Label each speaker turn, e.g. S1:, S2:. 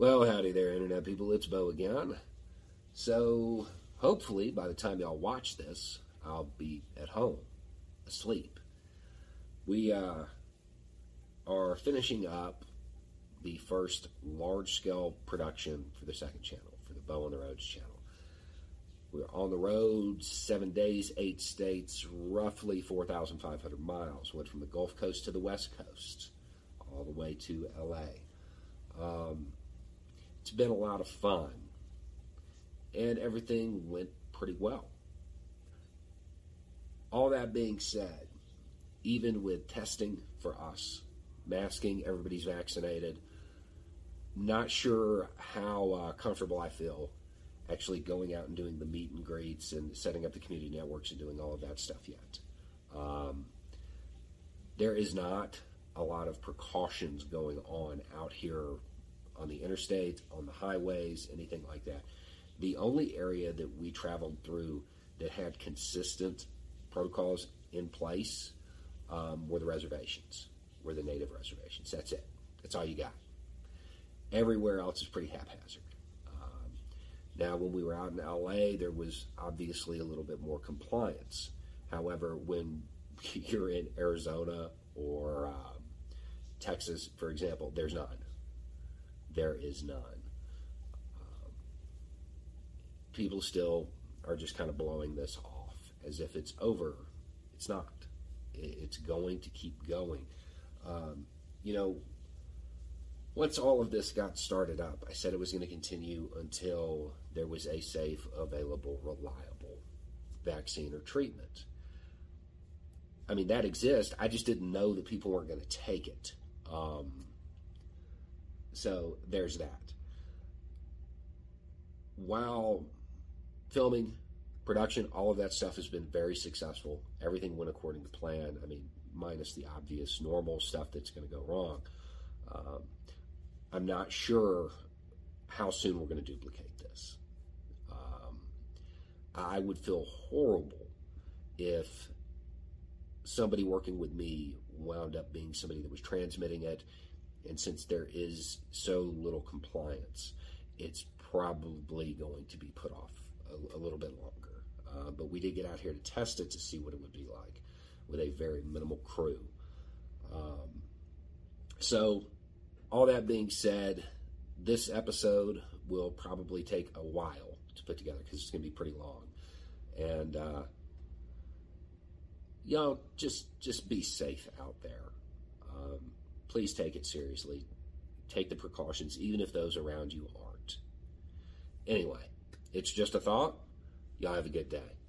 S1: Well, howdy there, Internet people. It's Beau again. So, hopefully, by the time y'all watch this, I'll be at home, asleep. We uh, are finishing up the first large scale production for the second channel, for the Beau on the Roads channel. We're on the road seven days, eight states, roughly 4,500 miles. Went from the Gulf Coast to the West Coast, all the way to LA. Um, it's been a lot of fun, and everything went pretty well. All that being said, even with testing for us, masking, everybody's vaccinated, not sure how uh, comfortable I feel actually going out and doing the meet and greets and setting up the community networks and doing all of that stuff yet. Um, there is not a lot of precautions going on out here on the interstate, on the highways, anything like that. The only area that we traveled through that had consistent protocols in place um, were the reservations, were the native reservations. That's it. That's all you got. Everywhere else is pretty haphazard. Um, now, when we were out in LA, there was obviously a little bit more compliance. However, when you're in Arizona or um, Texas, for example, there's none there is none. Um, people still are just kind of blowing this off as if it's over. It's not. It's going to keep going. Um, you know, once all of this got started up, I said it was going to continue until there was a safe, available, reliable vaccine or treatment. I mean, that exists. I just didn't know that people weren't going to take it. Um, so there's that. While filming, production, all of that stuff has been very successful. Everything went according to plan. I mean, minus the obvious normal stuff that's going to go wrong. Um, I'm not sure how soon we're going to duplicate this. Um, I would feel horrible if somebody working with me wound up being somebody that was transmitting it and since there is so little compliance, it's probably going to be put off a, a little bit longer. Uh, but we did get out here to test it to see what it would be like with a very minimal crew. Um, so, all that being said, this episode will probably take a while to put together because it's going to be pretty long. And, uh, y'all just just be safe out there. Um, please take it seriously. Take the precautions, even if those around you aren't. Anyway, it's just a thought. Y'all have a good day.